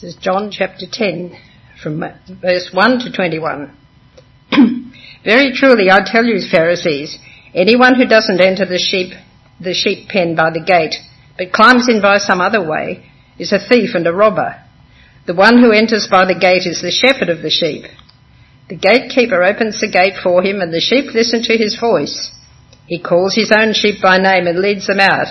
This is John chapter 10 from verse 1 to 21. Very truly I tell you Pharisees, anyone who doesn't enter the sheep, the sheep pen by the gate, but climbs in by some other way, is a thief and a robber. The one who enters by the gate is the shepherd of the sheep. The gatekeeper opens the gate for him and the sheep listen to his voice. He calls his own sheep by name and leads them out.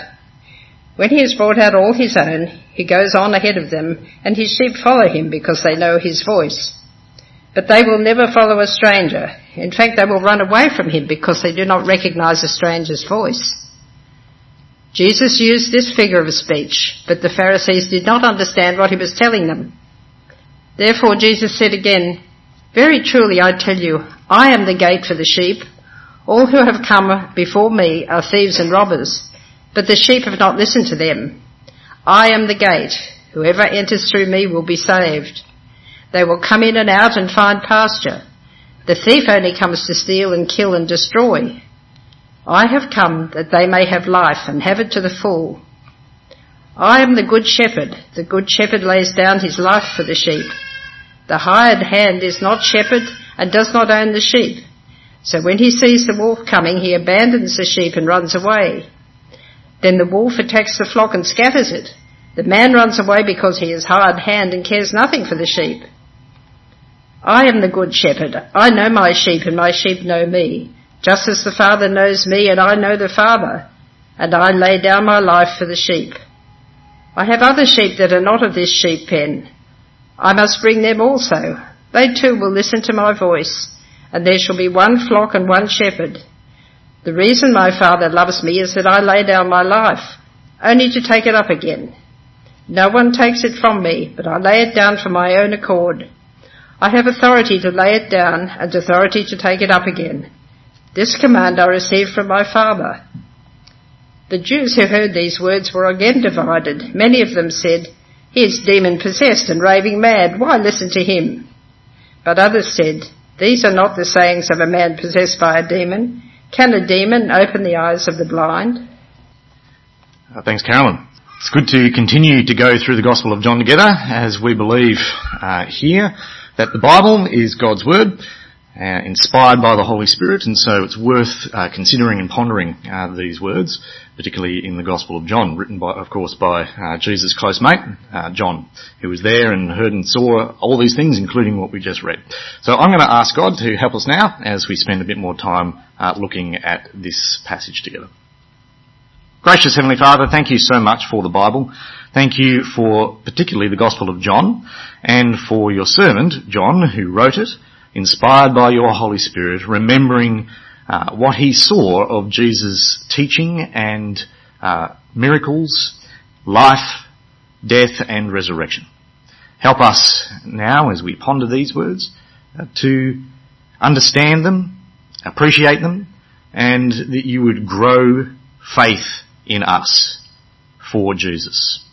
When he has brought out all his own, he goes on ahead of them, and his sheep follow him because they know his voice. But they will never follow a stranger. In fact, they will run away from him because they do not recognize a stranger's voice. Jesus used this figure of speech, but the Pharisees did not understand what he was telling them. Therefore Jesus said again, Very truly I tell you, I am the gate for the sheep. All who have come before me are thieves and robbers but the sheep have not listened to them. I am the gate. Whoever enters through me will be saved. They will come in and out and find pasture. The thief only comes to steal and kill and destroy. I have come that they may have life and have it to the full. I am the good shepherd. The good shepherd lays down his life for the sheep. The hired hand is not shepherd and does not own the sheep. So when he sees the wolf coming, he abandons the sheep and runs away. Then the wolf attacks the flock and scatters it. The man runs away because he is hard hand and cares nothing for the sheep. I am the good shepherd. I know my sheep and my sheep know me, just as the Father knows me and I know the Father, and I lay down my life for the sheep. I have other sheep that are not of this sheep pen. I must bring them also. They too will listen to my voice, and there shall be one flock and one shepherd. The reason my Father loves me is that I lay down my life, only to take it up again. No one takes it from me, but I lay it down for my own accord. I have authority to lay it down and authority to take it up again. This command I received from my Father. The Jews who heard these words were again divided. Many of them said, He is demon possessed and raving mad. Why listen to him? But others said, These are not the sayings of a man possessed by a demon. Can a demon open the eyes of the blind? Uh, thanks, Carolyn. It's good to continue to go through the Gospel of John together as we believe uh, here that the Bible is God's Word, uh, inspired by the Holy Spirit, and so it's worth uh, considering and pondering uh, these words, particularly in the Gospel of John, written by, of course, by uh, Jesus' close mate, John, who was there and heard and saw all these things, including what we just read. So I'm going to ask God to help us now as we spend a bit more time uh, looking at this passage together. Gracious Heavenly Father, thank you so much for the Bible. Thank you for particularly the Gospel of John and for your servant, John, who wrote it, inspired by your Holy Spirit, remembering uh, what he saw of Jesus' teaching and uh, miracles, life, death and resurrection. Help us now as we ponder these words uh, to understand them appreciate them, and that you would grow faith in us for Jesus.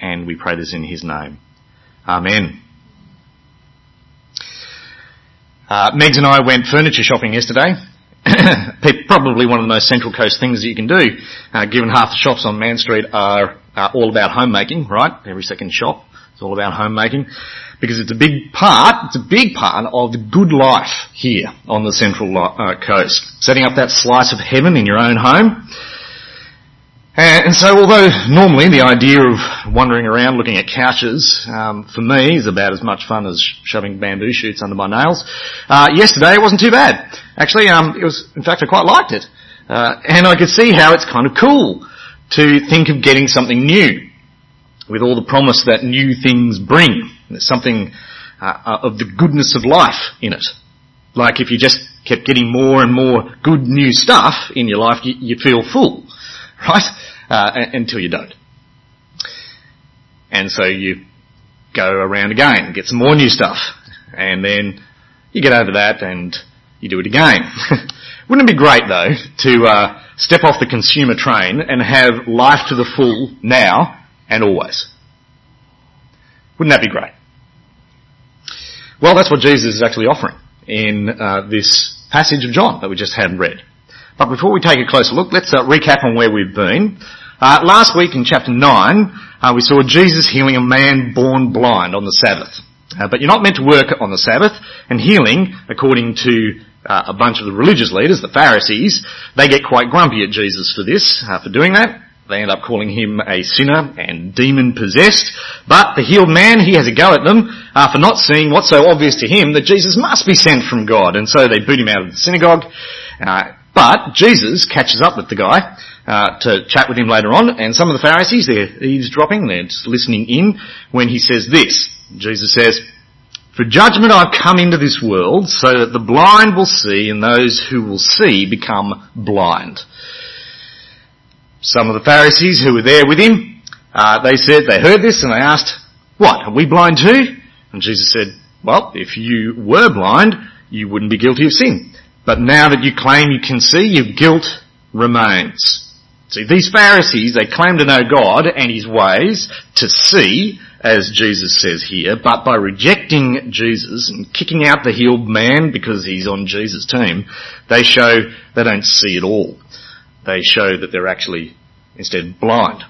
And we pray this in His name. Amen. Uh, Megs and I went furniture shopping yesterday. Probably one of the most Central Coast things that you can do, uh, given half the shops on Mann Street are, are all about homemaking, right? Every second shop is all about homemaking because it's a big part, it's a big part of the good life here on the Central uh, Coast. Setting up that slice of heaven in your own home. And so although normally the idea of wandering around looking at couches, um, for me is about as much fun as shoving bamboo shoots under my nails, uh, yesterday it wasn't too bad. Actually, um, it was, in fact I quite liked it. Uh, and I could see how it's kind of cool to think of getting something new with all the promise that new things bring. There's something uh, uh, of the goodness of life in it. Like if you just kept getting more and more good new stuff in your life, you, you feel full, right? Uh, until you don't. And so you go around again, get some more new stuff, and then you get over that and you do it again. Wouldn't it be great though to uh, step off the consumer train and have life to the full now and always. Wouldn't that be great? Well, that's what Jesus is actually offering in uh, this passage of John that we just had read. But before we take a closer look, let's uh, recap on where we've been. Uh, last week in chapter 9, uh, we saw Jesus healing a man born blind on the Sabbath. Uh, but you're not meant to work on the Sabbath, and healing, according to uh, a bunch of the religious leaders, the Pharisees, they get quite grumpy at Jesus for this, uh, for doing that. They end up calling him a sinner and demon possessed. But the healed man, he has a go at them uh, for not seeing what's so obvious to him that Jesus must be sent from God. And so they boot him out of the synagogue. Uh, but Jesus catches up with the guy uh, to chat with him later on, and some of the Pharisees, they're eavesdropping, they're just listening in when he says this. Jesus says, For judgment I've come into this world so that the blind will see and those who will see become blind. Some of the Pharisees who were there with him, uh, they said, they heard this and they asked, what, are we blind too? And Jesus said, well, if you were blind, you wouldn't be guilty of sin. But now that you claim you can see, your guilt remains. See, these Pharisees, they claim to know God and His ways to see, as Jesus says here, but by rejecting Jesus and kicking out the healed man because he's on Jesus' team, they show they don't see at all they show that they're actually instead blind.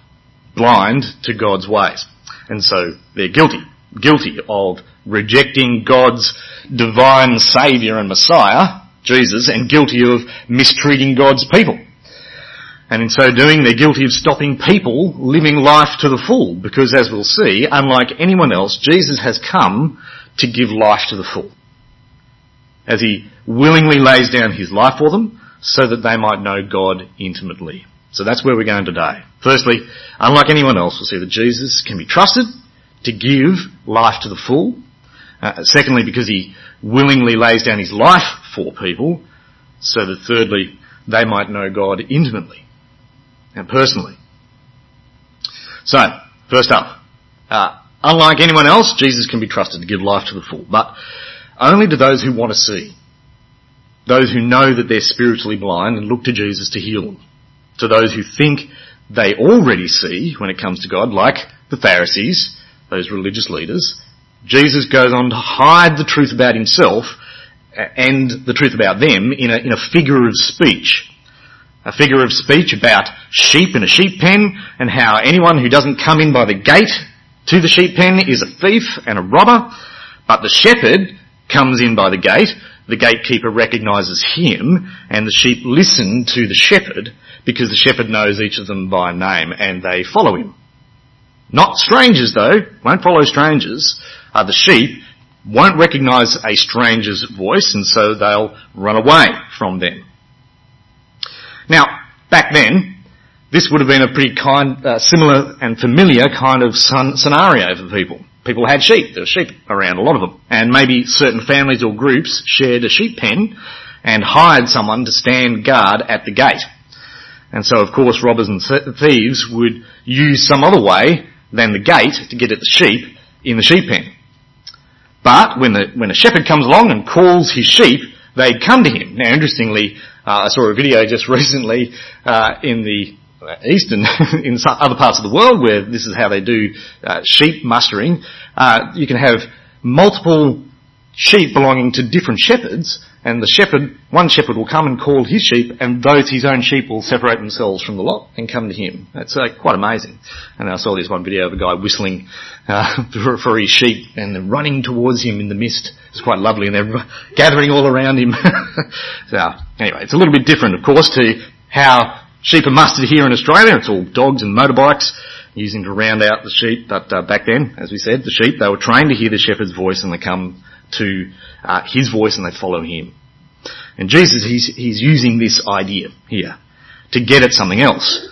Blind to God's ways. And so they're guilty. Guilty of rejecting God's divine Saviour and Messiah, Jesus, and guilty of mistreating God's people. And in so doing, they're guilty of stopping people living life to the full, because as we'll see, unlike anyone else, Jesus has come to give life to the full. As he willingly lays down his life for them, so that they might know God intimately. So that's where we're going today. Firstly, unlike anyone else, we'll see that Jesus can be trusted to give life to the full. Uh, secondly, because he willingly lays down his life for people, so that thirdly, they might know God intimately and personally. So, first up, uh, unlike anyone else, Jesus can be trusted to give life to the full, but only to those who want to see. Those who know that they're spiritually blind and look to Jesus to heal them. To those who think they already see when it comes to God, like the Pharisees, those religious leaders, Jesus goes on to hide the truth about himself and the truth about them in a, in a figure of speech. A figure of speech about sheep in a sheep pen and how anyone who doesn't come in by the gate to the sheep pen is a thief and a robber, but the shepherd comes in by the gate the gatekeeper recognises him and the sheep listen to the shepherd because the shepherd knows each of them by name and they follow him. Not strangers though, won't follow strangers. Uh, the sheep won't recognise a stranger's voice and so they'll run away from them. Now, back then, this would have been a pretty kind, uh, similar and familiar kind of scenario for people. People had sheep. There were sheep around, a lot of them. And maybe certain families or groups shared a sheep pen and hired someone to stand guard at the gate. And so of course robbers and thieves would use some other way than the gate to get at the sheep in the sheep pen. But when the, when a shepherd comes along and calls his sheep, they come to him. Now interestingly, uh, I saw a video just recently uh, in the eastern, in other parts of the world where this is how they do uh, sheep mustering, uh, you can have multiple sheep belonging to different shepherds, and the shepherd, one shepherd will come and call his sheep, and those his own sheep will separate themselves from the lot and come to him. That's uh, quite amazing. And I saw this one video of a guy whistling uh, for, for, his sheep, and they're running towards him in the mist. It's quite lovely, and they're gathering all around him. so anyway, it's a little bit different, of course, to how Sheep are mustered here in Australia. It's all dogs and motorbikes using to round out the sheep. But uh, back then, as we said, the sheep, they were trained to hear the shepherd's voice and they come to uh, his voice and they follow him. And Jesus, he's, he's using this idea here to get at something else.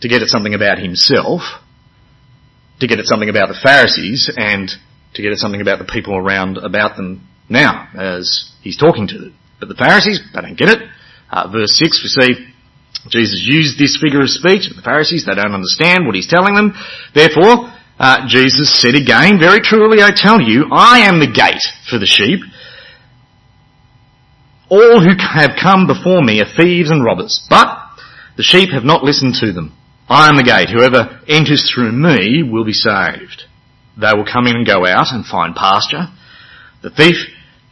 To get at something about himself. To get at something about the Pharisees and to get at something about the people around about them now as he's talking to them. But the Pharisees, they don't get it. Uh, verse 6 we see, Jesus used this figure of speech. The Pharisees, they don't understand what he's telling them. Therefore, uh, Jesus said again, Very truly I tell you, I am the gate for the sheep. All who have come before me are thieves and robbers, but the sheep have not listened to them. I am the gate. Whoever enters through me will be saved. They will come in and go out and find pasture. The thief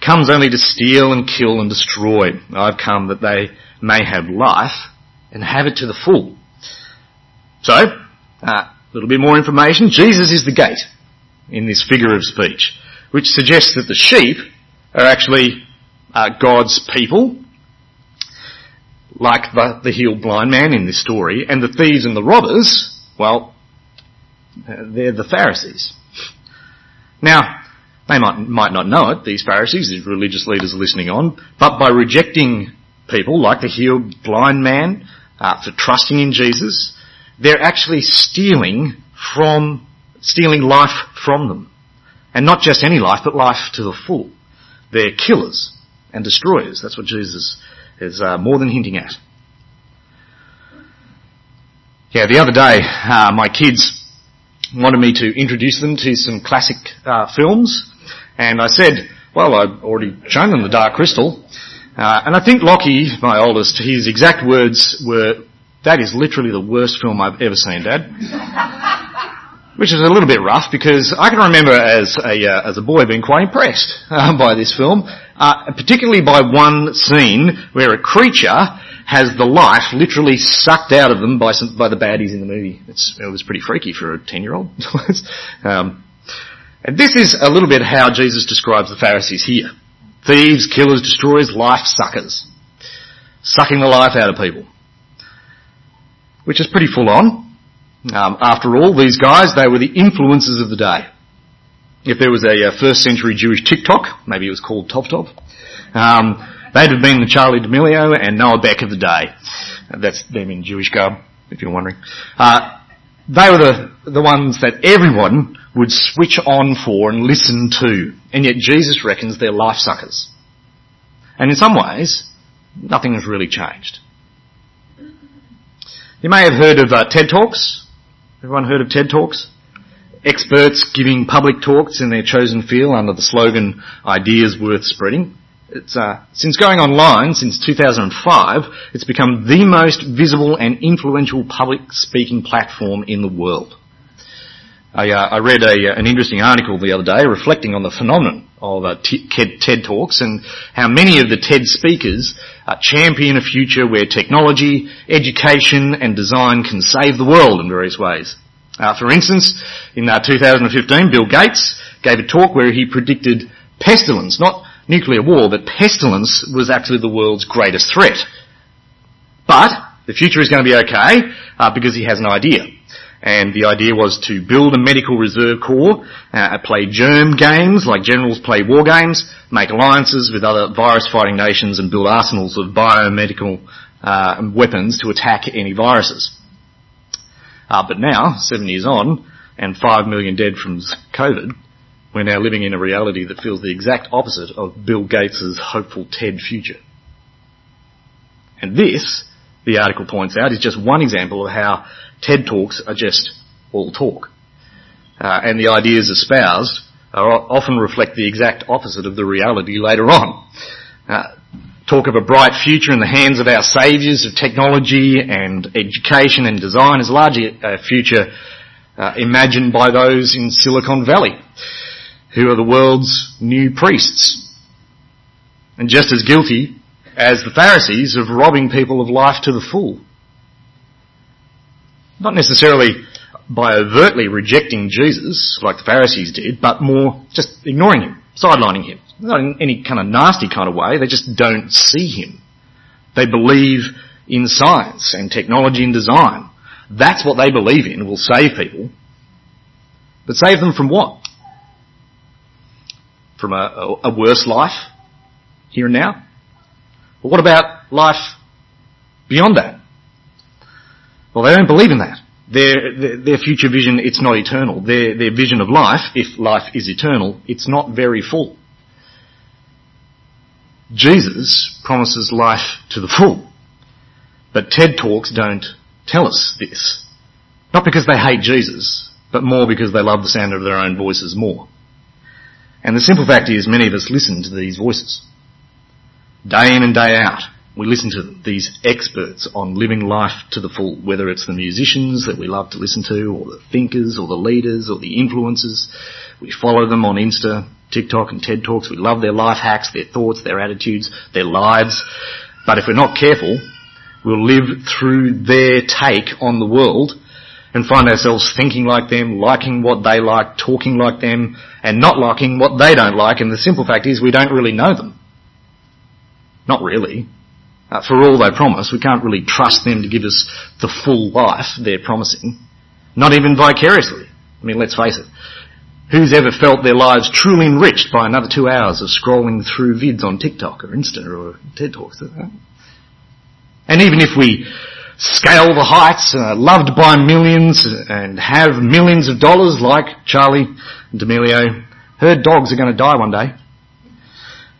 comes only to steal and kill and destroy. I've come that they may have life and have it to the full. So, a uh, little bit more information. Jesus is the gate in this figure of speech, which suggests that the sheep are actually uh, God's people, like the, the healed blind man in this story, and the thieves and the robbers, well, they're the Pharisees. Now, they might, might not know it, these Pharisees, these religious leaders are listening on, but by rejecting people like the healed blind man uh, for trusting in Jesus, they're actually stealing from, stealing life from them. And not just any life, but life to the full. They're killers and destroyers. That's what Jesus is uh, more than hinting at. Yeah, the other day, uh, my kids wanted me to introduce them to some classic uh, films, and I said, well, I've already shown them The Dark Crystal, uh, and I think Lockie, my oldest, his exact words were, that is literally the worst film I've ever seen, Dad. Which is a little bit rough because I can remember as a, uh, as a boy being quite impressed uh, by this film, uh, particularly by one scene where a creature has the life literally sucked out of them by some, by the baddies in the movie. It's, it was pretty freaky for a 10 year old. um, and this is a little bit how Jesus describes the Pharisees here. Thieves, killers, destroyers, life suckers. Sucking the life out of people. Which is pretty full on. Um, after all, these guys, they were the influences of the day. If there was a, a first century Jewish TikTok, maybe it was called Top, um, they'd have been the Charli D'Amelio and Noah Beck of the day. That's them in Jewish garb, if you're wondering. Uh, they were the, the ones that everyone would switch on for and listen to. And yet Jesus reckons they're life suckers. And in some ways, nothing has really changed. You may have heard of uh, TED Talks. Everyone heard of TED Talks? Experts giving public talks in their chosen field under the slogan, ideas worth spreading. It's, uh, since going online since 2005, it's become the most visible and influential public speaking platform in the world. I, uh, I read a, uh, an interesting article the other day reflecting on the phenomenon of uh, TED Talks and how many of the TED speakers uh, champion a future where technology, education and design can save the world in various ways. Uh, for instance, in 2015, Bill Gates gave a talk where he predicted pestilence, not nuclear war, but pestilence was actually the world's greatest threat. But the future is going to be okay uh, because he has an idea. And the idea was to build a medical reserve corps, uh, play germ games like generals play war games, make alliances with other virus fighting nations and build arsenals of biomedical uh, weapons to attack any viruses. Uh, but now, seven years on, and five million dead from COVID, we're now living in a reality that feels the exact opposite of Bill Gates' hopeful TED future. And this, the article points out, is just one example of how TED Talks are just all talk. Uh, and the ideas espoused are, often reflect the exact opposite of the reality later on. Uh, talk of a bright future in the hands of our saviours of technology and education and design is largely a future uh, imagined by those in Silicon Valley, who are the world's new priests. And just as guilty as the Pharisees of robbing people of life to the full. Not necessarily by overtly rejecting Jesus, like the Pharisees did, but more just ignoring him, sidelining him. Not in any kind of nasty kind of way, they just don't see him. They believe in science and technology and design. That's what they believe in will save people. But save them from what? From a, a, worse life here and now? But what about life beyond that? Well, they don't believe in that. Their, their, their, future vision, it's not eternal. Their, their vision of life, if life is eternal, it's not very full. Jesus promises life to the full. But TED Talks don't tell us this. Not because they hate Jesus, but more because they love the sound of their own voices more. And the simple fact is many of us listen to these voices. Day in and day out. We listen to these experts on living life to the full, whether it's the musicians that we love to listen to, or the thinkers, or the leaders, or the influencers. We follow them on Insta, TikTok, and TED Talks. We love their life hacks, their thoughts, their attitudes, their lives. But if we're not careful, we'll live through their take on the world and find ourselves thinking like them, liking what they like, talking like them, and not liking what they don't like. And the simple fact is we don't really know them. Not really. Uh, for all they promise, we can't really trust them to give us the full life they're promising. Not even vicariously. I mean, let's face it. Who's ever felt their lives truly enriched by another two hours of scrolling through vids on TikTok or Insta or TED Talks? And even if we scale the heights, uh, loved by millions and have millions of dollars like Charli D'Amelio, her dogs are going to die one day.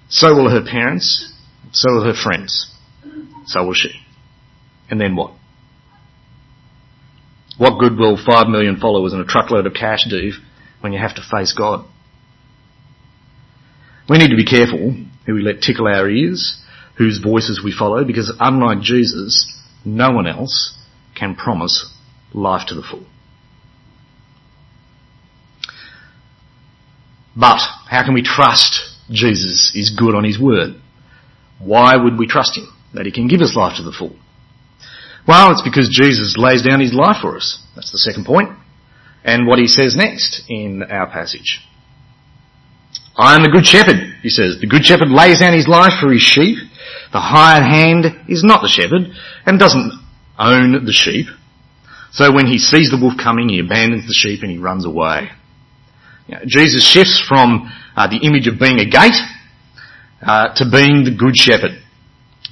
So will her parents. So will her friends. So will she. And then what? What good will five million followers and a truckload of cash do when you have to face God? We need to be careful who we let tickle our ears, whose voices we follow, because unlike Jesus, no one else can promise life to the full. But how can we trust Jesus is good on his word? Why would we trust him that he can give us life to the full? Well, it's because Jesus lays down his life for us. That's the second point. And what he says next in our passage. I am the good shepherd, he says. The good shepherd lays down his life for his sheep. The hired hand is not the shepherd and doesn't own the sheep. So when he sees the wolf coming, he abandons the sheep and he runs away. You know, Jesus shifts from uh, the image of being a gate uh, to being the good shepherd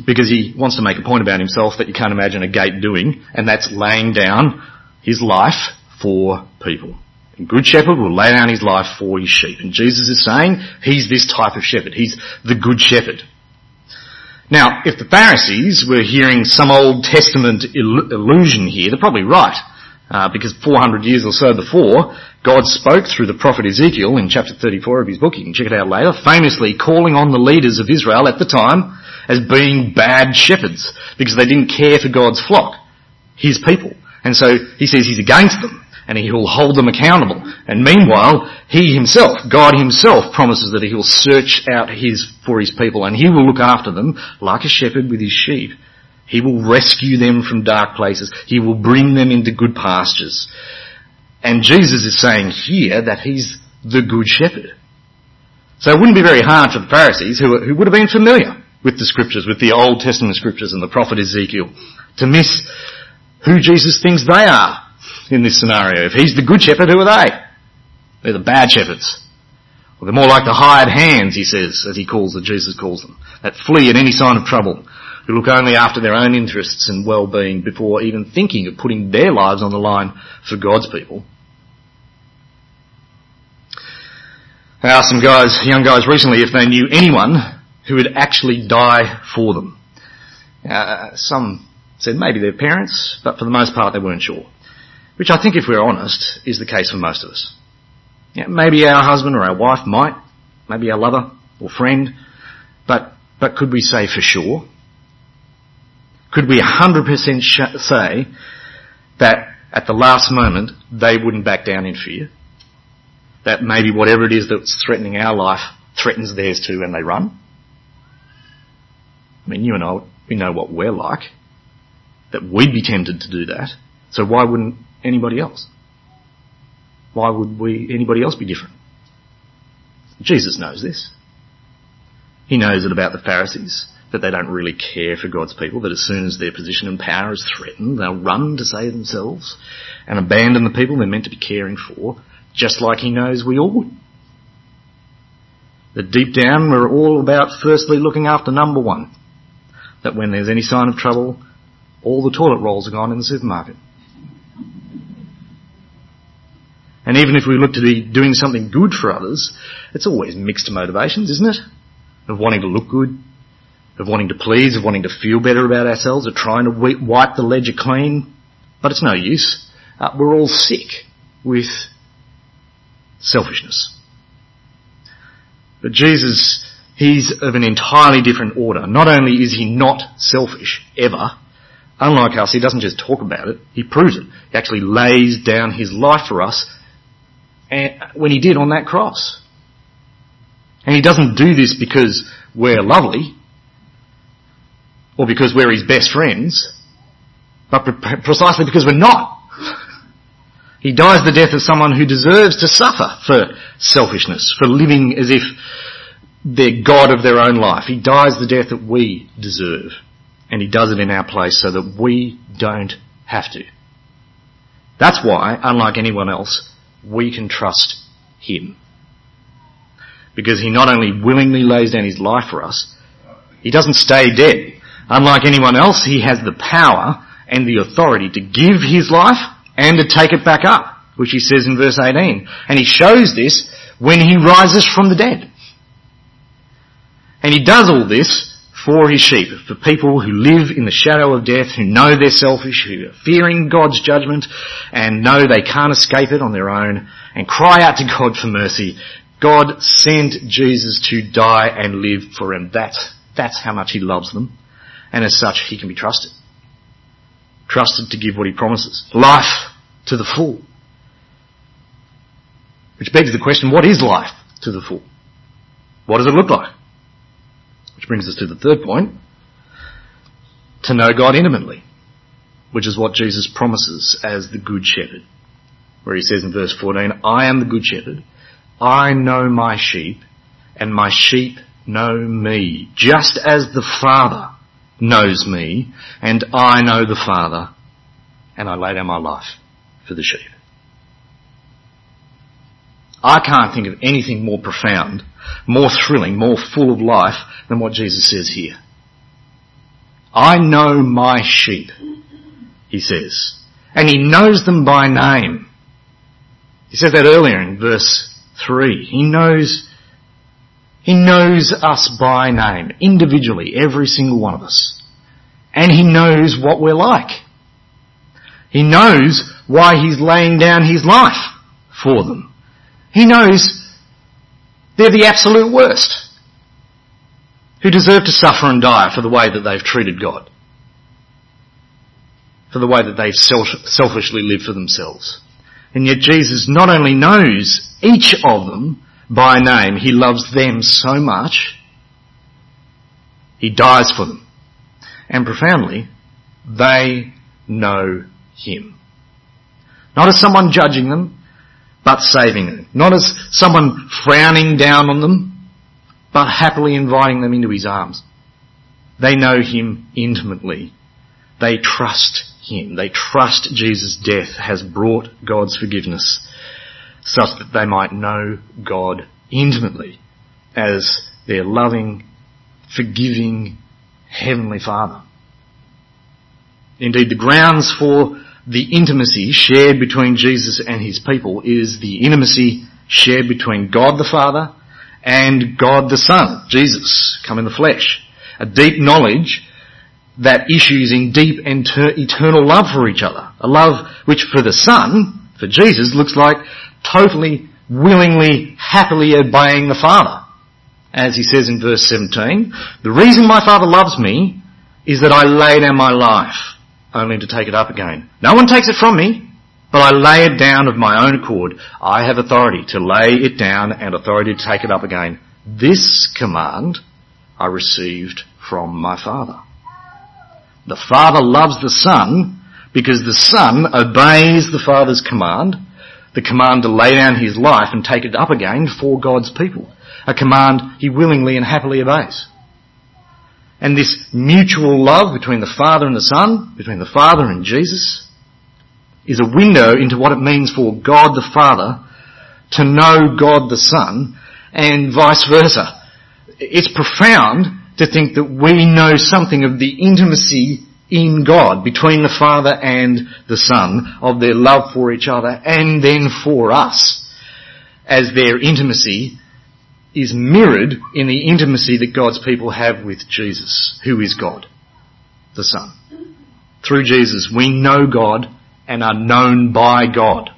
because he wants to make a point about himself that you can't imagine a gate doing, and that's laying down his life for people. A good shepherd will lay down his life for his sheep. And Jesus is saying he's this type of shepherd. He's the good shepherd. Now, if the Pharisees were hearing some Old Testament illusion here, they're probably right. Uh, because 400 years or so before, God spoke through the prophet Ezekiel in chapter 34 of his book, you can check it out later, famously calling on the leaders of Israel at the time as being bad shepherds because they didn't care for God's flock, his people. And so he says he's against them and he will hold them accountable. And meanwhile, he himself, God himself promises that he will search out his, for his people and he will look after them like a shepherd with his sheep. He will rescue them from dark places. He will bring them into good pastures. And Jesus is saying here that he's the good shepherd. So it wouldn't be very hard for the Pharisees, who, who would have been familiar with the scriptures, with the Old Testament scriptures and the prophet Ezekiel, to miss who Jesus thinks they are in this scenario. If he's the good shepherd, who are they? They're the bad shepherds. Well, they're more like the hired hands, he says, as he calls them, Jesus calls them, that flee at any sign of trouble, who look only after their own interests and well-being before even thinking of putting their lives on the line for God's people. I asked some guys, young guys recently, if they knew anyone who would actually die for them. Uh, some said maybe their parents, but for the most part they weren't sure. Which I think, if we're honest, is the case for most of us. Yeah, maybe our husband or our wife might, maybe our lover or friend, but, but could we say for sure? Could we 100% sh- say that at the last moment they wouldn't back down in fear? That maybe whatever it is that's threatening our life threatens theirs too and they run? I mean, you and I, we know what we're like. That we'd be tempted to do that. So why wouldn't anybody else? Why would we, anybody else be different? Jesus knows this. He knows it about the Pharisees, that they don't really care for God's people, that as soon as their position and power is threatened, they'll run to save themselves and abandon the people they're meant to be caring for, just like he knows we all would. That deep down we're all about firstly looking after number one, that when there's any sign of trouble, all the toilet rolls are gone in the supermarket. And even if we look to be doing something good for others, it's always mixed motivations, isn't it? Of wanting to look good, of wanting to please, of wanting to feel better about ourselves, of trying to wipe the ledger clean. But it's no use. Uh, we're all sick with selfishness. But Jesus He's of an entirely different order. Not only is he not selfish, ever, unlike us, he doesn't just talk about it, he proves it. He actually lays down his life for us when he did on that cross. And he doesn't do this because we're lovely, or because we're his best friends, but precisely because we're not. He dies the death of someone who deserves to suffer for selfishness, for living as if they're God of their own life. He dies the death that we deserve. And he does it in our place so that we don't have to. That's why, unlike anyone else, we can trust him. Because he not only willingly lays down his life for us, he doesn't stay dead. Unlike anyone else, he has the power and the authority to give his life and to take it back up, which he says in verse 18. And he shows this when he rises from the dead. And he does all this for his sheep, for people who live in the shadow of death, who know they're selfish, who are fearing God's judgment and know they can't escape it on their own and cry out to God for mercy. God sent Jesus to die and live for them. That's, that's how much he loves them. And as such, he can be trusted. Trusted to give what he promises. Life to the full. Which begs the question, what is life to the full? What does it look like? Which brings us to the third point. To know God intimately. Which is what Jesus promises as the Good Shepherd. Where he says in verse 14, I am the Good Shepherd. I know my sheep and my sheep know me. Just as the Father knows me and I know the Father and I lay down my life for the sheep. I can't think of anything more profound, more thrilling, more full of life than what Jesus says here. I know my sheep, he says. And he knows them by name. He says that earlier in verse 3. He knows, he knows us by name, individually, every single one of us. And he knows what we're like. He knows why he's laying down his life for them. He knows they're the absolute worst who deserve to suffer and die for the way that they've treated God, for the way that they've selfishly lived for themselves. And yet Jesus not only knows each of them by name, he loves them so much, he dies for them. And profoundly, they know him. Not as someone judging them, but saving them. Not as someone frowning down on them, but happily inviting them into his arms. They know him intimately. They trust him. They trust Jesus' death has brought God's forgiveness such that they might know God intimately as their loving, forgiving Heavenly Father. Indeed, the grounds for the intimacy shared between Jesus and his people is the intimacy shared between God the Father and God the Son, Jesus, come in the flesh. A deep knowledge that issues in deep and ter- eternal love for each other. A love which for the Son, for Jesus, looks like totally, willingly, happily obeying the Father. As he says in verse 17, the reason my Father loves me is that I lay down my life only to take it up again. No one takes it from me, but I lay it down of my own accord. I have authority to lay it down and authority to take it up again. This command I received from my Father. The Father loves the Son because the Son obeys the Father's command, the command to lay down his life and take it up again for God's people. A command he willingly and happily obeys. And this mutual love between the Father and the Son, between the Father and Jesus, is a window into what it means for God the Father to know God the Son and vice versa. It's profound to think that we know something of the intimacy in God between the Father and the Son of their love for each other and then for us as their intimacy is mirrored in the intimacy that God's people have with Jesus, who is God, the Son. Through Jesus, we know God and are known by God.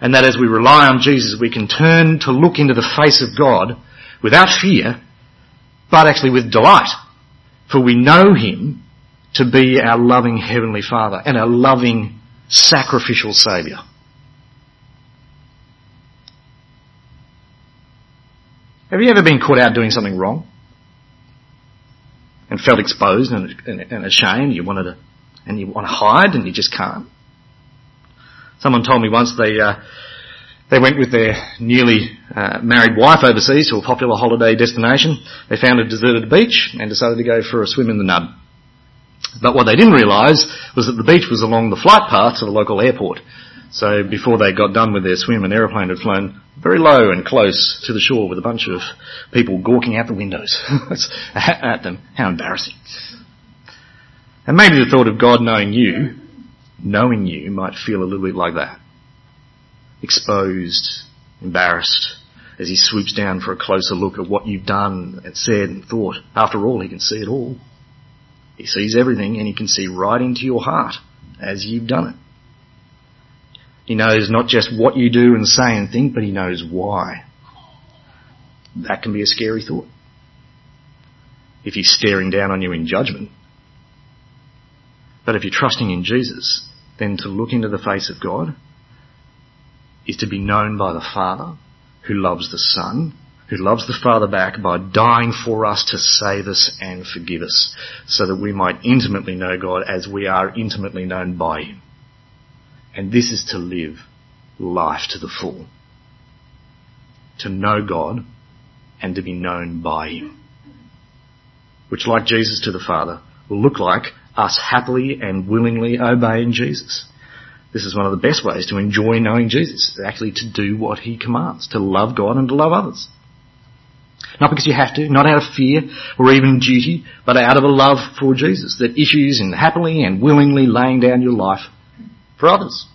And that as we rely on Jesus, we can turn to look into the face of God without fear, but actually with delight. For we know Him to be our loving Heavenly Father and our loving sacrificial Saviour. Have you ever been caught out doing something wrong? And felt exposed and, and, and ashamed? You wanted to, and you want to hide and you just can't? Someone told me once they uh, they went with their newly uh, married wife overseas to a popular holiday destination. They found a deserted beach and decided to go for a swim in the Nub. But what they didn't realise was that the beach was along the flight path to the local airport. So before they got done with their swim, an aeroplane had flown very low and close to the shore with a bunch of people gawking out the windows at them. How embarrassing. And maybe the thought of God knowing you, knowing you, might feel a little bit like that. Exposed, embarrassed, as he swoops down for a closer look at what you've done and said and thought. After all, he can see it all. He sees everything and he can see right into your heart as you've done it. He knows not just what you do and say and think, but he knows why. That can be a scary thought. If he's staring down on you in judgment. But if you're trusting in Jesus, then to look into the face of God is to be known by the Father who loves the Son who loves the Father back by dying for us to save us and forgive us, so that we might intimately know God as we are intimately known by Him. And this is to live life to the full. To know God and to be known by Him. Which like Jesus to the Father will look like us happily and willingly obeying Jesus. This is one of the best ways to enjoy knowing Jesus, actually to do what He commands, to love God and to love others. Not because you have to, not out of fear or even duty, but out of a love for Jesus that issues in happily and willingly laying down your life for others.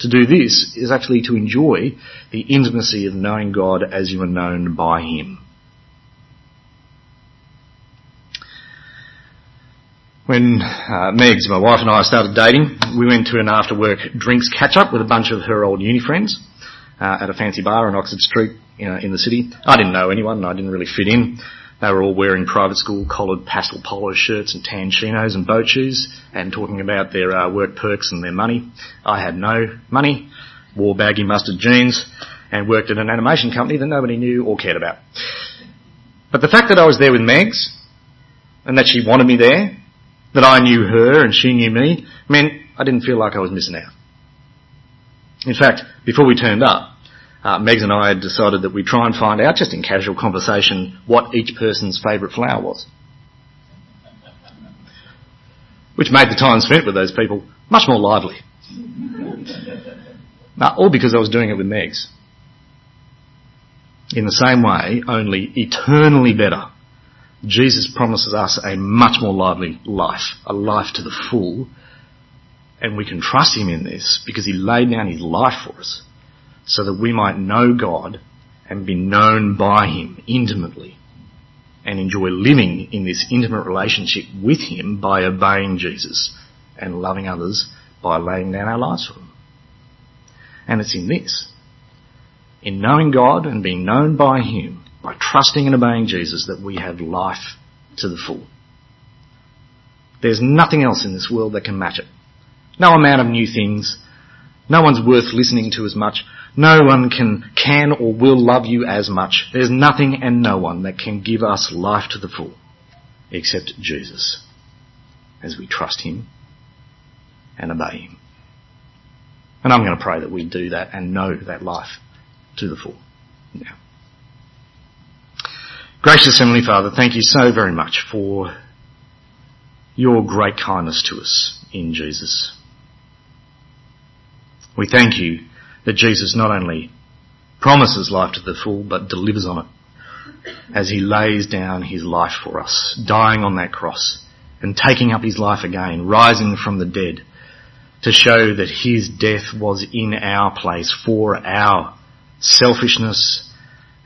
To do this is actually to enjoy the intimacy of knowing God as you are known by Him. When uh, Megs, my wife and I started dating, we went to an after work drinks catch up with a bunch of her old uni friends uh, at a fancy bar on Oxford Street uh, in the city. I didn't know anyone and I didn't really fit in. They were all wearing private school collared pastel polo shirts and tan chinos and boat shoes and talking about their uh, work perks and their money. I had no money, wore baggy mustard jeans and worked at an animation company that nobody knew or cared about. But the fact that I was there with Megs and that she wanted me there, that I knew her and she knew me, meant I didn't feel like I was missing out. In fact, before we turned up, uh, Megs and I had decided that we'd try and find out, just in casual conversation, what each person's favourite flower was. Which made the time spent with those people much more lively. now, all because I was doing it with Megs. In the same way, only eternally better, Jesus promises us a much more lively life, a life to the full, and we can trust Him in this because He laid down His life for us so that we might know God and be known by Him intimately and enjoy living in this intimate relationship with Him by obeying Jesus and loving others by laying down our lives for them. And it's in this, in knowing God and being known by Him, by trusting and obeying Jesus, that we have life to the full. There's nothing else in this world that can match it. No amount of new things. No one's worth listening to as much. No one can, can or will love you as much. There's nothing and no one that can give us life to the full except Jesus as we trust Him and obey Him. And I'm going to pray that we do that and know that life to the full. Now. Gracious Heavenly Father, thank you so very much for your great kindness to us in Jesus. We thank you that Jesus not only promises life to the full, but delivers on it as he lays down his life for us, dying on that cross and taking up his life again, rising from the dead to show that his death was in our place for our selfishness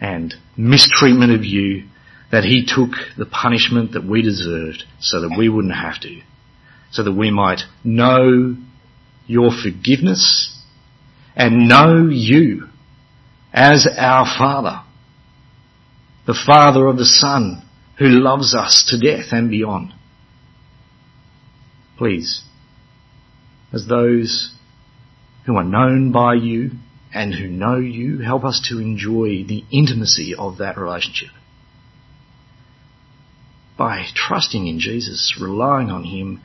and mistreatment of you, that he took the punishment that we deserved so that we wouldn't have to, so that we might know your forgiveness and know you as our Father, the Father of the Son who loves us to death and beyond. Please, as those who are known by you and who know you, help us to enjoy the intimacy of that relationship. By trusting in Jesus, relying on Him,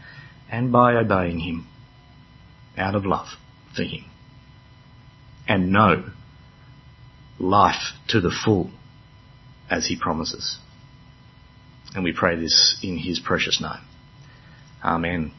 and by obeying Him out of love for Him and know life to the full as He promises. And we pray this in His precious name. Amen.